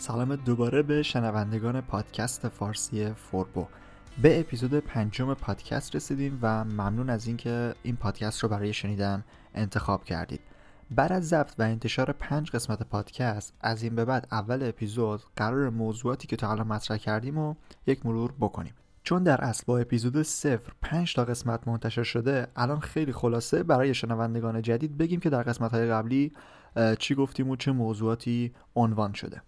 سلام دوباره به شنوندگان پادکست فارسی فوربو. به اپیزود پنجم پادکست رسیدیم و ممنون از اینکه این پادکست رو برای شنیدن انتخاب کردید. بعد از ضبط و انتشار پنج قسمت پادکست از این به بعد اول اپیزود قرار موضوعاتی که تا الان مطرح کردیم و یک مرور بکنیم. چون در اصل با اپیزود صفر پنج تا قسمت منتشر شده الان خیلی خلاصه برای شنوندگان جدید بگیم که در قسمت های قبلی چی گفتیم و چه موضوعاتی عنوان شده.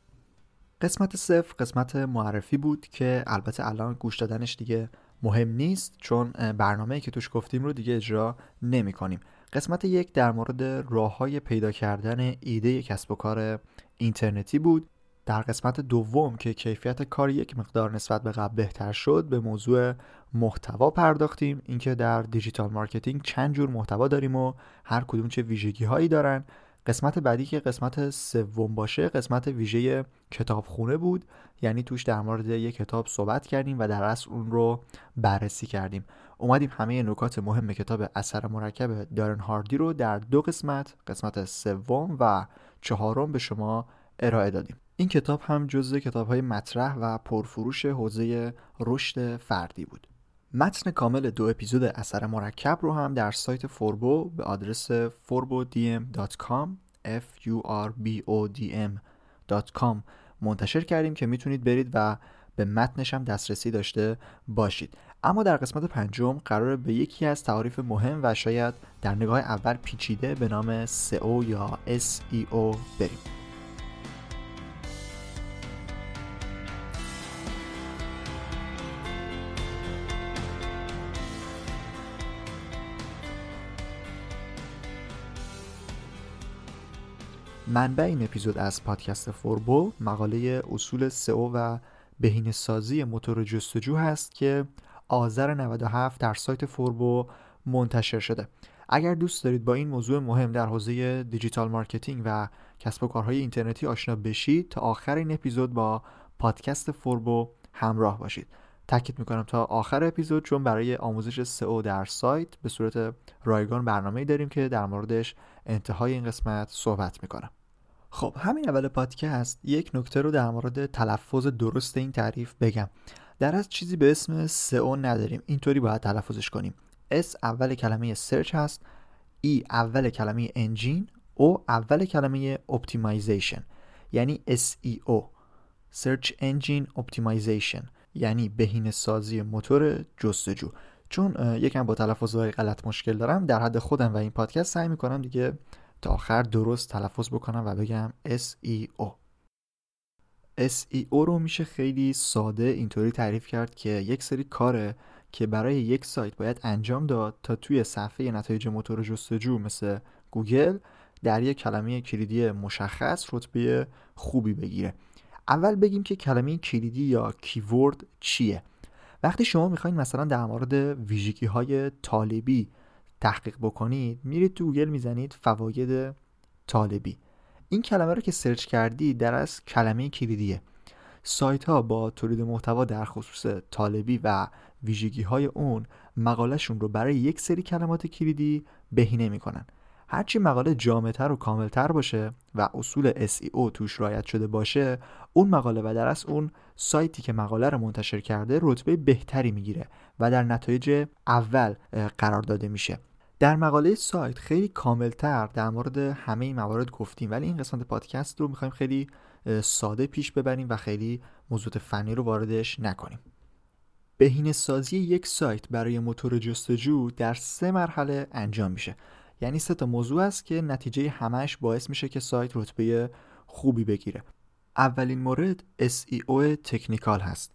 قسمت صفر قسمت معرفی بود که البته الان گوش دادنش دیگه مهم نیست چون برنامه که توش گفتیم رو دیگه اجرا نمی کنیم قسمت یک در مورد راه های پیدا کردن ایده کسب و کار اینترنتی بود. در قسمت دوم که کیفیت کار یک مقدار نسبت به قبل بهتر شد به موضوع محتوا پرداختیم. اینکه در digital marketing چند جور محتوا داریم و هر کدوم چه ویژگی هایی دارن. قسمت بعدی که قسمت سوم باشه قسمت ویژه کتابخونه بود. یعنی توش در مورد یک کتاب صحبت کردیم و در اصل اون رو بررسی کردیم. اومدیم همه نکات مهم کتاب اثر مرکب دارن هاردی رو در دو قسمت قسمت سوم و چهارم به شما ارائه دادیم. این کتاب هم جزء کتاب های مطرح و پرفروش حوزه رشد فردی بود. متن کامل دو اپیزود اثر مرکب رو هم در سایت فوربو به آدرس forbodm.com f u r b o d m.com منتشر کردیم که می‌تونید برید و به متنش هم دسترسی داشته باشید. اما در قسمت پنجم قرار به یکی از تعاریف مهم و شاید در نگاه اول پیچیده به نام SEO یا SEO بریم. منبع این اپیزود از پادکست فوربو مقاله اصول سئو و بهینه سازی موتور جستجو هست که آذر 97 در سایت فوربو منتشر شده. اگر دوست دارید با این موضوع مهم در حوزه digital marketing و کسب و کارهای اینترنتی آشنا بشید تا آخر این اپیزود با پادکست فوربو همراه باشید. تاکید می‌کنم تا آخر اپیزود چون برای آموزش سئو در سایت به صورت رایگان برنامه داریم که در موردش انتهای این قسمت صحبت می‌کنم. خب همین اول پادکست یک نکته رو در مورد تلفظ درست این تعریف بگم. در اصل چیزی به اسم سئو نداریم. اینطوری باید تلفظش کنیم. S اول کلمه Search هست. E اول کلمه Engine O اول کلمه Optimization یعنی SEO Search Engine Optimization. یعنی بهینه سازی موتور جستجو. چون یکم با تلفظهای غلط مشکل دارم. در حد خودم و این پادکست سعی می‌کنم دیگه تا آخر درست تلفظ بکنم و بگم SEO SEO رو میشه خیلی ساده اینطوری تعریف کرد که یک سری کاره که برای یک سایت باید انجام داد تا توی صفحه نتایج موتور جستجو مثل گوگل در یک کلمه کلیدی مشخص رتبه خوبی بگیره. اول بگیم که کلمه کلیدی یا کیورد چیه. وقتی شما می‌خواین مثلا در مورد ویژگی های طالبی تحقیق بکنید میرید تو گوگل می‌زنید فواید طالبی. این کلمه رو که search کردی در اصل کلمه کلیدیه. سایت ها با تولید محتوا در خصوص طالبی و ویژگی های اون مقالهشون رو برای یک سری کلمات کلیدی بهینه می‌کنن. هرچی مقاله جامعتر و کاملتر باشه و اصول SEO توش رعایت شده باشه اون مقاله و در از اون سایتی که مقاله رو منتشر کرده رتبه بهتری می‌گیره و در نتایج اول قرار داده میشه. در مقاله سایت خیلی کاملتر در مورد همه این موارد گفتیم ولی این قسمت پادکست رو می‌خوایم خیلی ساده پیش ببریم و خیلی موضوع فنی رو واردش نکنیم. بهینه سازی یک سایت برای موتور جستجو در سه مرحله انجام میشه. یعنی سه تا موضوع است که نتیجه همش باعث میشه که سایت رتبه خوبی بگیره. اولین مورد SEO technical هست.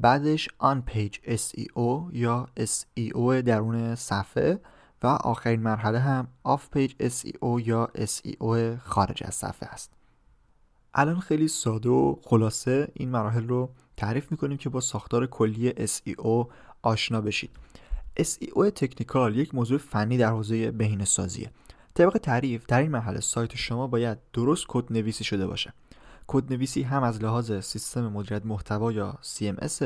بعدش on page SEO یا SEO درون صفحه. و آخرین مرحله هم off page SEO یا SEO خارج از صفحه است. الان خیلی ساده و خلاصه این مراحل رو تعریف می‌کنیم که با ساختار کلی SEO آشنا بشید. SEO technical یک موضوع فنی در حوزه بهینه سازیه طبق تعریف در این مرحله سایت شما باید درست کد نویسی شده باشه. کد نویسی هم از لحاظ سیستم مدیریت محتوا یا CMS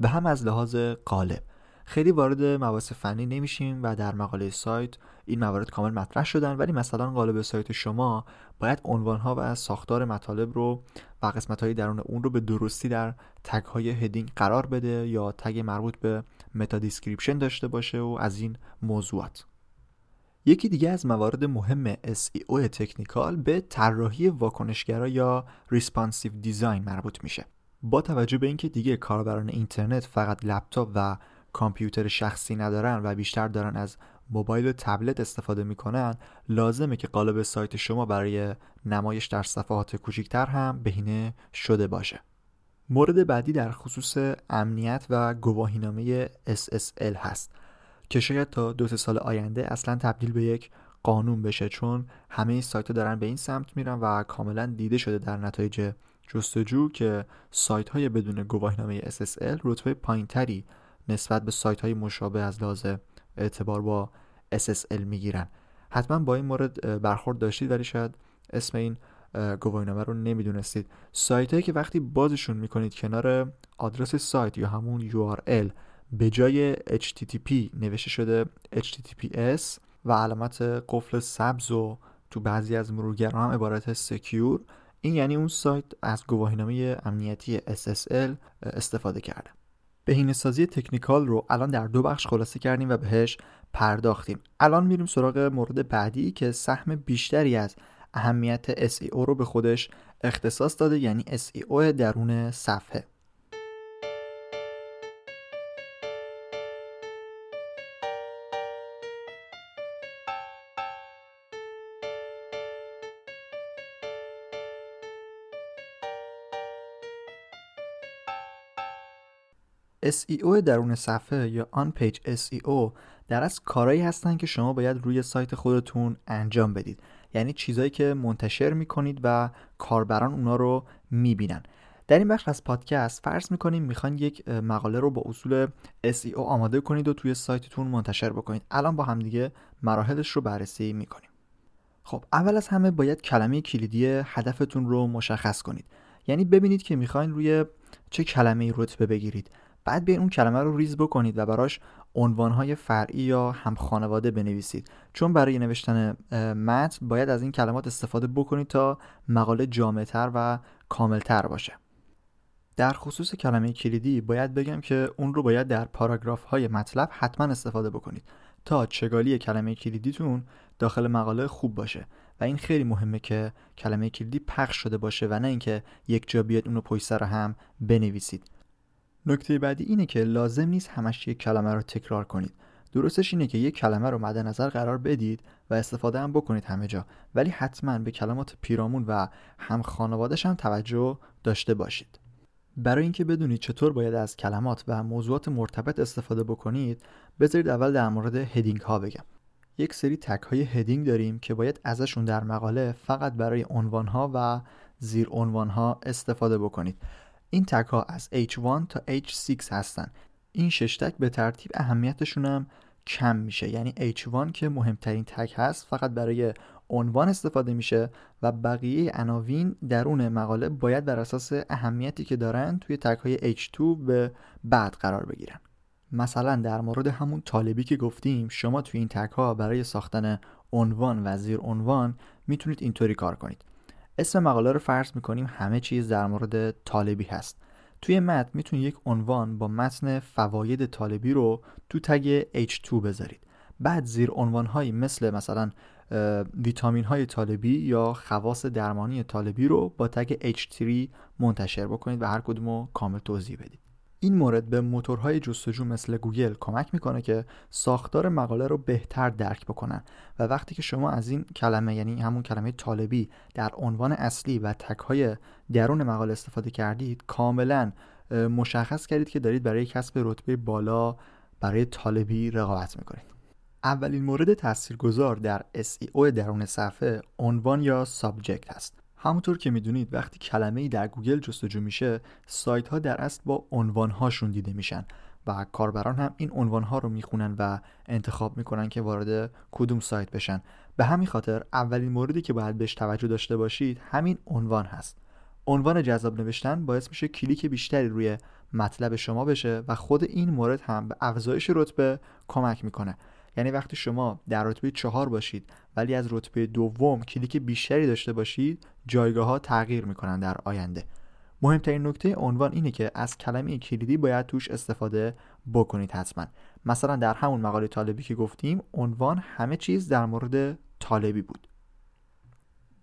و هم از لحاظ قالب. خیلی وارد مباحث فنی نمیشیم و در مقاله سایت این موارد کامل مطرح شدن. ولی مثلا قالب سایت شما باید عنوانها و ساختار مطالب رو و قسمت های درون اون رو به درستی در tag های heading قرار بده یا tag مربوط به meta description داشته باشه و از این موضوعات. یکی دیگه از موارد مهم SEO technical به طراحی واکنشگرا یا responsive design مربوط میشه. با توجه به اینکه دیگه کاربران اینترنت فقط لپتاپ و کامپیوتر شخصی ندارن و بیشتر دارن از موبایل و تبلت استفاده می‌کنن لازمه که قالب سایت شما برای نمایش در صفحات کوچیکتر هم بهینه شده باشه. مورد بعدی در خصوص امنیت و گواهینامه SSL هست که شاید تا دو سال آینده اصلا تبدیل به یک قانون بشه چون همه سایت ها دارن به این سمت میرن و کاملا دیده شده در نتایج جستجو که سایت های بدون گواهینامه SSL رتبه پایینتری نسبت به سایت های مشابه از لحاظ اعتبار با SSL می‌گیرن. حتما با این مورد برخورد داشتید ولی شاید اسم این گواهینامه رو نمی‌دونستید. سایت هایی که وقتی بازشون می‌کنید کنار آدرس سایت یا همون URL به جای HTTP نوشته شده HTTPS و علامت قفل سبز و تو بعضی از مرورگران هم عبارت سکیور این یعنی اون سایت از گواهینامه امنیتی SSL استفاده کرده. بهینه سازی تکنیکال رو الان در دو بخش خلاصه کردیم و بهش پرداختیم. الان میریم سراغ مورد بعدی که سهم بیشتری از اهمیت SEO رو به خودش اختصاص داده یعنی SEO درون صفحه. SEO درون صفحه یا آن پیج SEO در از کارهایی هستن که شما باید روی سایت خودتون انجام بدید. یعنی چیزایی که منتشر می‌کنید و کاربران اونا رو می‌بینن. در این بخش از پادکست فرض می‌کنیم می‌خواین یک مقاله رو با اصول SEO آماده کنید و توی سایتتون منتشر بکنید. الان با همدیگه مراحلش رو بررسی می‌کنیم. خب اول از همه باید کلمه کلیدی هدفتون رو مشخص کنید. یعنی ببینید که می‌خواین روی چه کلمه رتبه بگیرید. بعد به اون کلمه رو ریز بکنید و براش عنوانهای فرعی یا هم خانواده بنویسید. چون برای نوشتن متن باید از این کلمات استفاده بکنید تا مقاله جامعتر و کاملتر باشه. در خصوص کلمه کلیدی باید بگم که اون رو باید در پاراگراف های مطلب حتما استفاده بکنید تا چگالی کلمه کلیدیتون داخل مقاله خوب باشه. و این خیلی مهمه که کلمه کلیدی پخش شده باشه و نه اینکه یک جا بیاد اون رو پشت سر هم بنویسید. نکته بعدی اینه که لازم نیست همش یک کلمه رو تکرار کنید. درستش اینه که یک کلمه رو مد نظر قرار بدید و استفاده هم بکنید همه جا. ولی حتما به کلمات پیرامون و هم خانوادش هم توجه داشته باشید. برای اینکه بدونید چطور باید از کلمات و موضوعات مرتبط استفاده بکنید بذارید اول در مورد هدینگ ها بگم. یک سری تک های هدینگ داریم که باید ازشون در مقاله فقط برای عنوان ها و زیر عنوان ها استفاده بکنید. این تک ها از H1 تا H6 هستن. این شش تک به ترتیب اهمیتشون هم کم میشه. یعنی H1 که مهمترین تک هست فقط برای عنوان استفاده میشه و بقیه عناوین درون مقاله باید بر اساس اهمیتی که دارن توی تک های H2 به بعد قرار بگیرن. مثلا در مورد همون طالبی که گفتیم شما توی این تک ها برای ساختن عنوان و زیر عنوان می‌تونید اینطوری کار کنید. اسم مقاله رو فرض می‌کنیم همه چیز در مورد طالبی هست. توی متن می‌تونید یک عنوان با متن فواید طالبی رو تو تگ H2 بذارید. بعد زیر عنوان هایی مثل مثلا ویتامین های طالبی یا خواص درمانی طالبی رو با تگ H3 منتشر بکنید و هر کدوم رو کامل توضیح بدید. این مورد به موتورهای جستجو مثل گوگل کمک می‌کنه که ساختار مقاله رو بهتر درک بکنن. و وقتی که شما از این کلمه یعنی همون کلمه طالبی در عنوان اصلی و tag های درون مقاله استفاده کردید کاملا مشخص کردید که دارید برای کسب رتبه بالا برای طالبی رقابت می‌کنید. اولین مورد تاثیرگذار در SEO درون صفحه عنوان یا subject هست. همونطور که می‌دونید وقتی کلمه ای در گوگل جستجو میشه سایت ها در اصل با عنوان هاشون دیده میشن و کاربران هم این عنوان ها رو می‌خونن و انتخاب می‌کنن که وارد کدوم سایت بشن. به همین خاطر اولین موردی که باید بهش توجه داشته باشید همین عنوان هست. عنوان جذاب نوشتن باعث میشه کلیک بیشتری روی مطلب شما بشه و خود این مورد هم به افزایش رتبه کمک می‌کنه. یعنی وقتی شما در رتبه چهار باشید ولی از رتبه دوم کلیک بیشتری داشته باشید جایگاه ها تغییر می‌کنن در آینده. مهمترین نکته عنوان اینه که از کلمه کلیدی باید توش استفاده بکنید حتما. مثلا در همون مقاله طالبی که گفتیم عنوان همه چیز در مورد طالبی بود.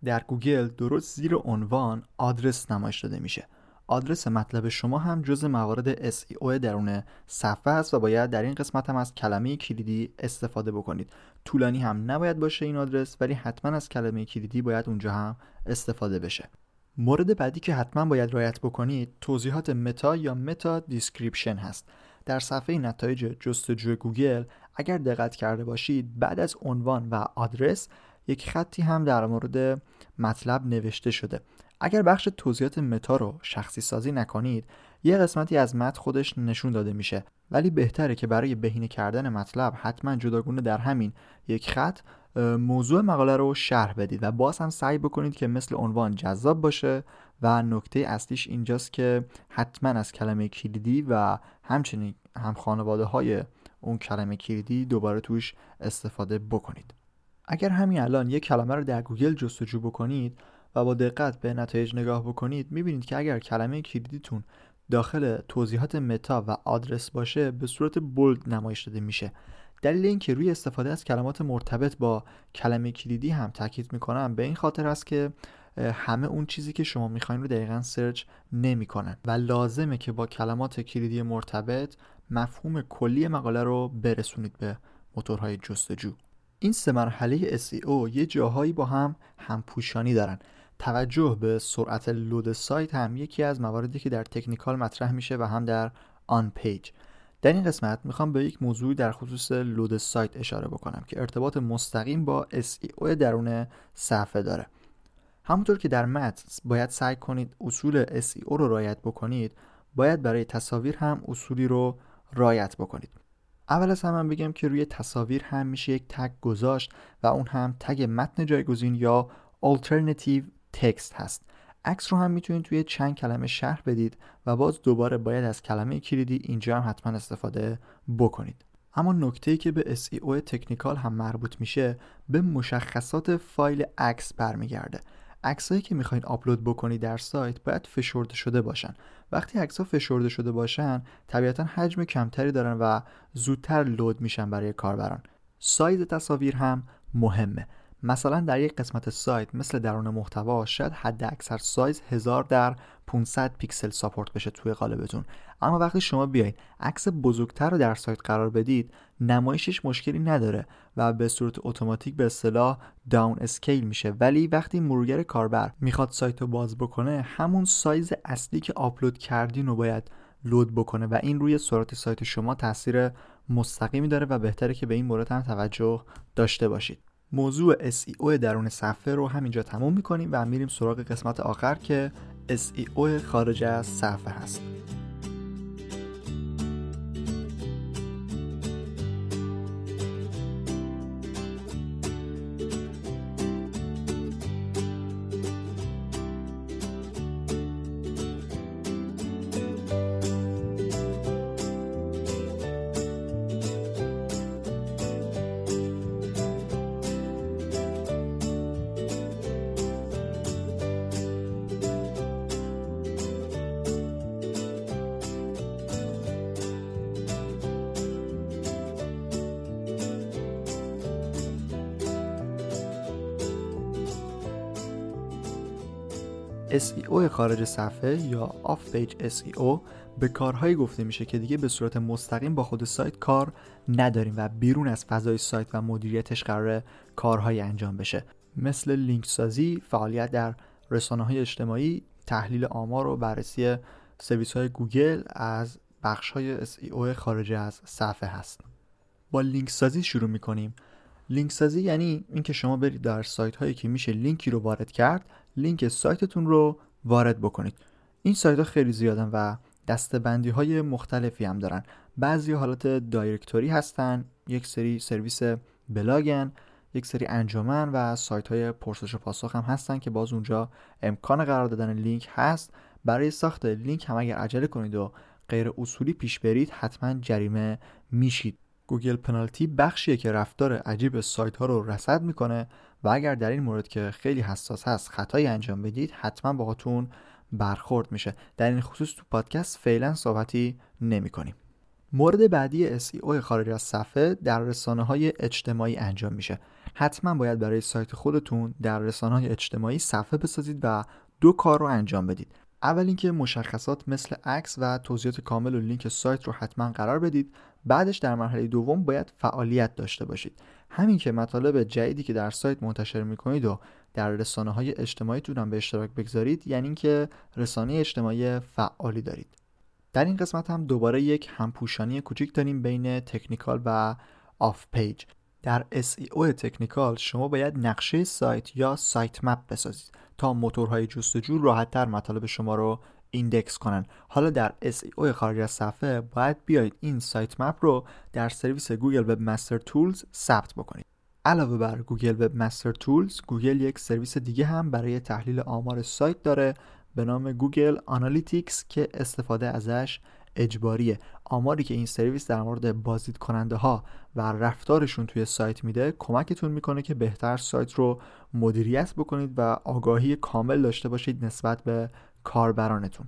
در گوگل درست زیر عنوان آدرس نمایش داده میشه. آدرس مطلب شما هم جز موارد SEO درون صفحه است و باید در این قسمت هم از کلمه کلیدی استفاده بکنید. طولانی هم نباید باشه این آدرس ولی حتما از کلمه کلیدی باید اونجا هم استفاده بشه. مورد بعدی که حتما باید رعایت بکنید توضیحات meta یا meta description هست. در صفحه نتایج جستجوی گوگل اگر دقت کرده باشید بعد از عنوان و آدرس یک خطی هم در مورد مطلب نوشته شده. اگر بخش توضیحات meta رو شخصی سازی نکنید یه قسمتی از متن خودش نشون داده میشه. ولی بهتره که برای بهینه کردن مطلب حتما جداگونه در همین یک خط موضوع مقاله رو شرح بدید و باز هم سعی بکنید که مثل عنوان جذاب باشه و نکته اصلیش اینجاست که حتما از کلمه کلیدی و همچنین هم خانواده های اون کلمه کلیدی دوباره توش استفاده بکنید. اگر همین الان یک کلمه رو در گوگل جستجو بکنید و با دقت به نتایج نگاه بکنید می‌بینید که اگر کلمه کلیدیتون داخل توضیحات meta و آدرس باشه به صورت bold نمایش داده میشه. دلیل اینکه روی استفاده از کلمات مرتبط با کلمه کلیدی هم تاکید می‌کنم به این خاطر است که همه اون چیزی که شما می‌خواین رو دقیقا سرچ نمی‌کنن. و لازمه که با کلمات کلیدی مرتبط مفهوم کلی مقاله رو برسونید به موتورهای جستجو. این سه مرحله SEO یه جاهایی با هم همپوشانی دارن. توجه به سرعت لود سایت هم یکی از مواردی که در تکنیکال مطرح میشه و هم در آن پیج. در این قسمت می‌خوام به یک موضوع در خصوص لود سایت اشاره بکنم که ارتباط مستقیم با SEO درون صفحه داره. همونطور که در متن باید سعی کنید اصول SEO رو رعایت بکنید باید برای تصاویر هم اصولی رو رعایت بکنید. اول از همه بگم که روی تصاویر هم میشه یک تگ گذاشت و اون هم تگ متن جایگزین یا alternative تکست هست. عکس رو هم می‌تونید توی چند کلمه شرح بدید و باز دوباره باید از کلمه کلیدی اینجا هم حتما استفاده بکنید. اما نکته که به SEO تکنیکال هم مربوط میشه به مشخصات فایل عکس برمیگرده. عکسایی که می‌خواین آپلود بکنید در سایت باید فشرده شده باشن. وقتی عکس فشرده شده باشن طبیعتا حجم کمتری دارن و زودتر لود میشن برای کاربران. سایز تصاویر هم مهمه. مثلا در یک قسمت سایت مثل درون محتوا شاید حد اکثر سایز 1000 در 500 پیکسل support بشه توی قالبتون. اما وقتی شما بیاین عکس بزرگتر رو در سایت قرار بدید نمایشش مشکلی نداره و به صورت اتوماتیک به اصطلاح down scale میشه. ولی وقتی مرورگر کاربر می‌خواد سایت رو باز بکنه همون سایز اصلی که آپلود کردین رو باید load بکنه و این روی سرعت سایت شما تاثیر مستقیمی داره و بهتره که به این مورد هم توجه داشته باشید. موضوع SEO درون صفحه رو همینجا تموم می‌کنیم و میریم سراغ قسمت آخر که SEO خارج از صفحه هست. SEO خارج صفحه یا off page SEO به کارهایی گفته میشه که دیگه به صورت مستقیم با خود سایت کار نداریم و بیرون از فضای سایت و مدیریتش قرار کارهایی انجام بشه مثل لینک سازی، فعالیت در رسانه های اجتماعی، تحلیل آمار و بررسی سرویس های گوگل از بخش های SEO خارج از صفحه هست. با لینک سازی شروع می‌کنیم. لینک سازی یعنی اینکه شما برید در سایت هایی که میشه لینکی رو وارد کرد لینک سایتتون رو وارد بکنید. این سایت ها خیلی زیادن و دسته‌بندی های مختلفی هم دارن. بعضی حالات directory هستن یک سری سرویس وبلاگن یک سری انجمن و سایت های پرسش و پاسخ هم هستن که باز اونجا امکان قرار دادن لینک هست. برای ساخت لینک هم اگر عجله کنید و غیر اصولی پیش برید حتما جریمه میشید. Google penalty بخشیه که رفتار عجیب سایت ها رو رصد می‌کنه و اگر در این مورد که خیلی حساس هست خطایی انجام بدید حتما باهاتون برخورد میشه. در این خصوص تو پادکست فعلا صحبتی نمی کنیم. مورد بعدی SEO خارج از صفحه در رسانه های اجتماعی انجام میشه. حتما باید برای سایت خودتون در رسانه های اجتماعی صفحه بسازید و دو کار رو انجام بدید. اول اینکه مشخصات مثل عکس و توضیحات کامل و لینک سایت رو حتما قرار بدید. بعدش در مرحله دوم باید فعالیت داشته باشید. همین که مطالب جدیدی که در سایت منتشر می‌کنید و در رسانه های اجتماعی هم به اشتراک بگذارید یعنی اینکه رسانه اجتماعی فعالی دارید. در این قسمت هم دوباره یک همپوشانی کوچیک داریم بین technical و off page. در SEO technical شما باید نقشه سایت یا sitemap بسازید تا موتورهای جستجو راحتتر مطالب شما رو index کنن. حالا در SEO خارج از صفحه باید بیایید این sitemap رو در سرویس Google Webmaster Tools ثبت بکنید. علاوه بر Google Webmaster Tools گوگل یک سرویس دیگه هم برای تحلیل آمار سایت داره به نام Google Analytics که استفاده ازش اجباریه. آماری که این سرویس در مورد بازدید کننده ها و رفتارشون توی سایت میده کمکتون می‌کنه که بهتر سایت رو مدیریت بکنید و آگاهی کامل داشته باشید نسبت به کاربرانتون.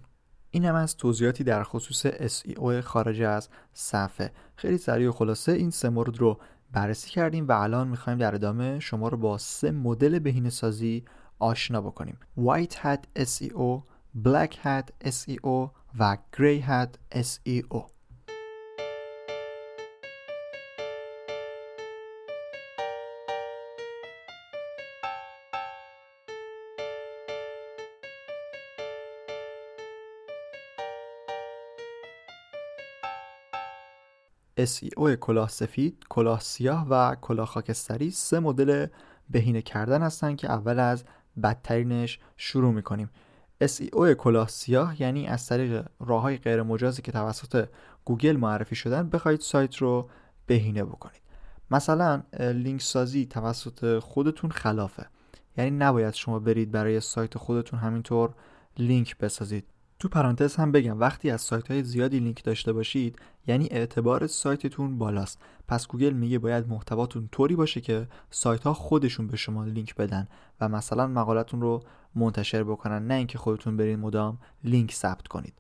این هم از توضیحاتی در خصوص SEO خارج از صفحه. خیلی سریع و خلاصه این سه مورد رو بررسی کردیم و الان می‌خوایم در ادامه شما رو با سه مدل بهینه سازی آشنا بکنیم. White Hat SEO Black Hat SEO و Grey Hat SEO SEO کلاه سفید، کلاه سیاه و کلاه خاکستری سه مدل بهینه کردن هستن که اول از بدترینش شروع می‌کنیم. SEO کلاه سیاه یعنی از طریق راه های غیر مجازی که توسط گوگل معرفی شدن بخواید سایت رو بهینه بکنید. مثلا لینک سازی توسط خودتون خلافه. یعنی نباید شما برید برای سایت خودتون همینطور لینک بسازید. تو پرانتز هم بگم وقتی از سایت های زیادی لینک داشته باشید یعنی اعتبار سایتتون بالاست. پس گوگل میگه باید محتواتون طوری باشه که سایت ها خودشون به شما لینک بدن و مثلا مقالتون رو منتشر بکنن نه اینکه خودتون برین مدام لینک ثبت کنید.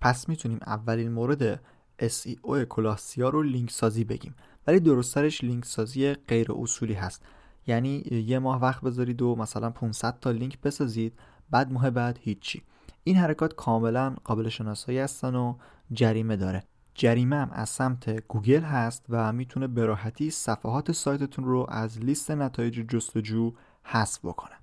پس می‌تونیم اولین مورد SEO کلاه سیاه رو لینک سازی بگیم. ولی درست‌ترش لینک سازی غیر اصولی هست. یعنی یه ماه وقت بذارید و مثلا 500 تا لینک بسازید بعد ماه بعد هیچی. این حرکات کاملا قابل شناسایی هستن و جریمه داره. جریمه هم از سمت گوگل هست و می‌تونه به راحتی صفحات سایتتون رو از لیست نتایج جستجو حذف بکنه.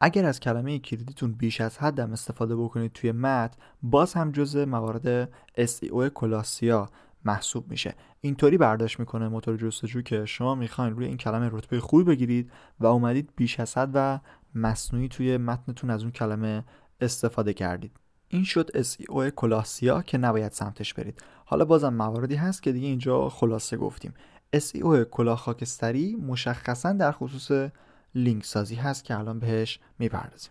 اگر از کلمه کلیدیتون بیش از حد هم استفاده بکنید توی متن باز هم جزء موارد SEO کلاسیا محسوب میشه. اینطوری برداشت می‌کنه موتور جستجو که شما می‌خواین روی این کلمه رتبه خوبی بگیرید و اومدید بیش از حد و مصنوعی توی متنتون از اون کلمه استفاده کردید. این شد SEO کلاه سیاه که نباید سمتش برید. حالا بازم مواردی هست که دیگه اینجا خلاصه گفتیم. SEO کلاه خاکستری مشخصا در خصوص لینک سازی هست که الان بهش می‌پردازیم.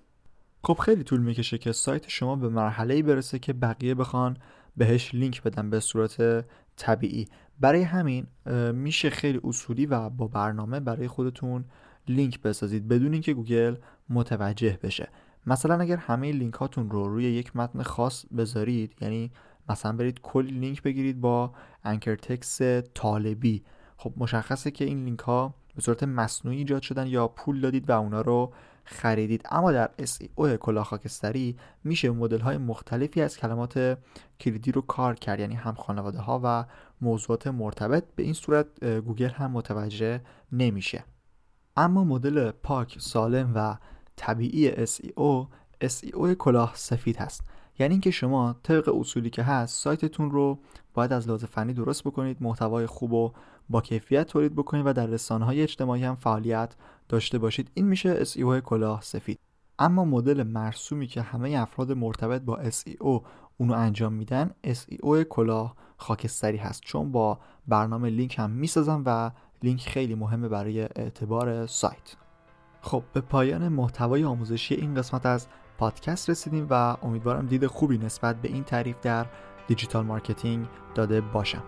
خب خیلی طول می‌کشه که سایت شما به مرحله برسه که بقیه بخوان بهش لینک بدن به صورت طبیعی. برای همین میشه خیلی اصولی و با برنامه برای خودتون لینک بسازید بدون اینکه گوگل متوجه بشه. مثلا اگر همه لینک هاتون رو روی یک متن خاص بذارید یعنی مثلا برید کلی لینک بگیرید با anchor text طالبی. خب مشخصه که این لینک ها به صورت مصنوعی ایجاد شدن یا پول دادید و اونا رو خریدید. اما در SEO کلاه خاکستری میشه مدل های مختلفی از کلمات کلیدی رو کار کرد یعنی هم خانواده ها و موضوعات مرتبط. به این صورت گوگل هم متوجه نمیشه. اما مدل پاک سالم و طبیعی SEO SEO کلاه سفید هست. یعنی اینکه شما طبق اصولی که هست سایتتون رو باید از لحاظ فنی درست بکنید محتوای خوب و با کیفیت تولید بکنید و در رسانه های اجتماعی هم فعالیت داشته باشید. این میشه SEO کلاه سفید. اما مدل مرسومی که همه افراد مرتبط با SEO اونو انجام میدن SEO کلاه خاکستری هست. چون با برنامه لینک هم می‌سازن و لینک خیلی مهمه برای اعتبار سایت. خب به پایان محتوای آموزشی این قسمت از پادکست رسیدیم و امیدوارم دید خوبی نسبت به این تعریف در digital marketing داده باشم.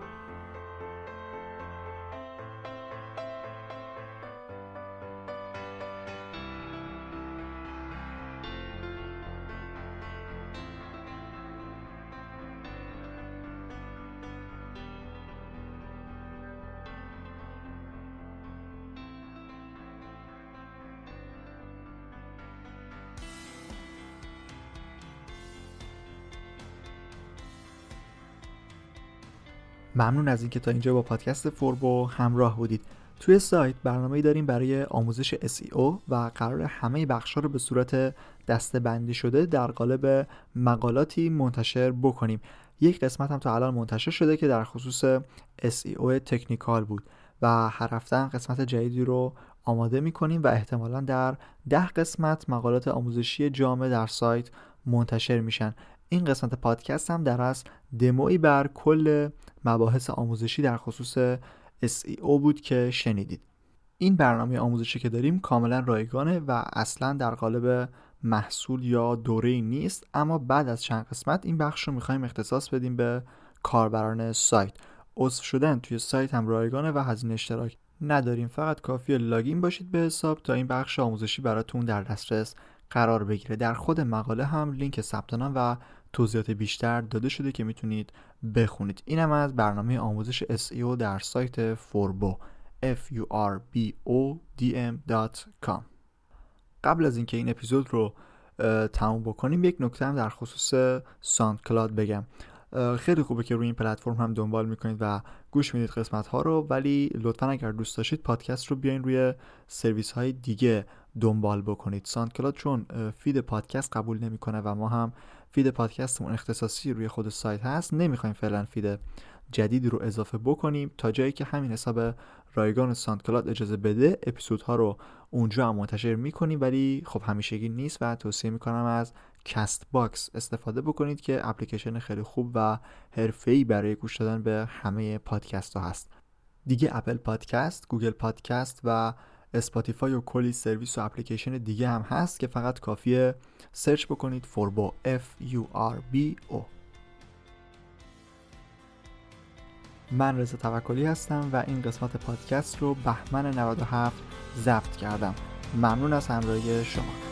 ممنون از اینکه تا اینجا با پادکست فوربو همراه بودید. توی سایت برنامه داریم برای آموزش SEO و قرار همه بخشها رو به صورت دسته بندی شده در قالب مقالاتی منتشر بکنیم. یک قسمت هم تا الان منتشر شده که در خصوص SEO تکنیکال بود و هر هفته قسمت جدیدی رو آماده می‌کنیم و احتمالا در ده قسمت مقالات آموزشی جامع در سایت منتشر میشن. این قسمت پادکست هم در از دموی بر کل مباحث آموزشی در خصوص SEO بود که شنیدید. این برنامه آموزشی که داریم کاملا رایگانه و اصلا در قالب محصول یا دوره نیست اما بعد از چند قسمت این بخش رو می‌خوایم اختصاص بدیم به کاربران سایت. عضو شدن توی سایت هم رایگانه و هزینه اشتراک نداریم. فقط کافی لاگین باشید به حساب تا این بخش آموزشی براتون در دسترس قرار بگیره. در خود مقاله هم لینک ثبت نام و توضیحات بیشتر داده شده که می‌تونید بخونید. اینم از برنامه آموزش SEO در سایت فوربو f u r b o d m.com قبل از اینکه این اپیزود رو تموم بکنیم یک نکته هم در خصوص SoundCloud بگم خیلی خوبه که روی این پلتفرم هم دنبال می‌کنید و گوش می‌دید قسمت ها رو ولی لطفا اگر دوست داشتید پادکست رو بیاین روی سرویس های دیگه دنبال بکنید. SoundCloud چون feed پادکست قبول نمی‌کنه و ما هم feed پادکستمون اختصاصی روی خود سایت هست. نمی‌خوایم فعلا feed جدیدی رو اضافه بکنیم. تا جایی که همین حساب رایگان Cloud اجازه بده اپیزودها رو اونجا هم منتشر می‌کنیم. ولی خب همیشگی نیست و توصیه می‌کنم از Castbox استفاده بکنید که اپلیکیشن خیلی خوب و حرفه‌ای برای گوش دادن به همه پادکست ها هست. دیگه Apple Podcast، Google Podcast و Spotify و کلی سرویس و اپلیکیشن دیگه هم هست که فقط کافیه search بکنید فوربو F U R B O. من رضا توکلی هستم و این قسمت پادکست رو بهمن 97 ضبط کردم. ممنون از همراهی شما.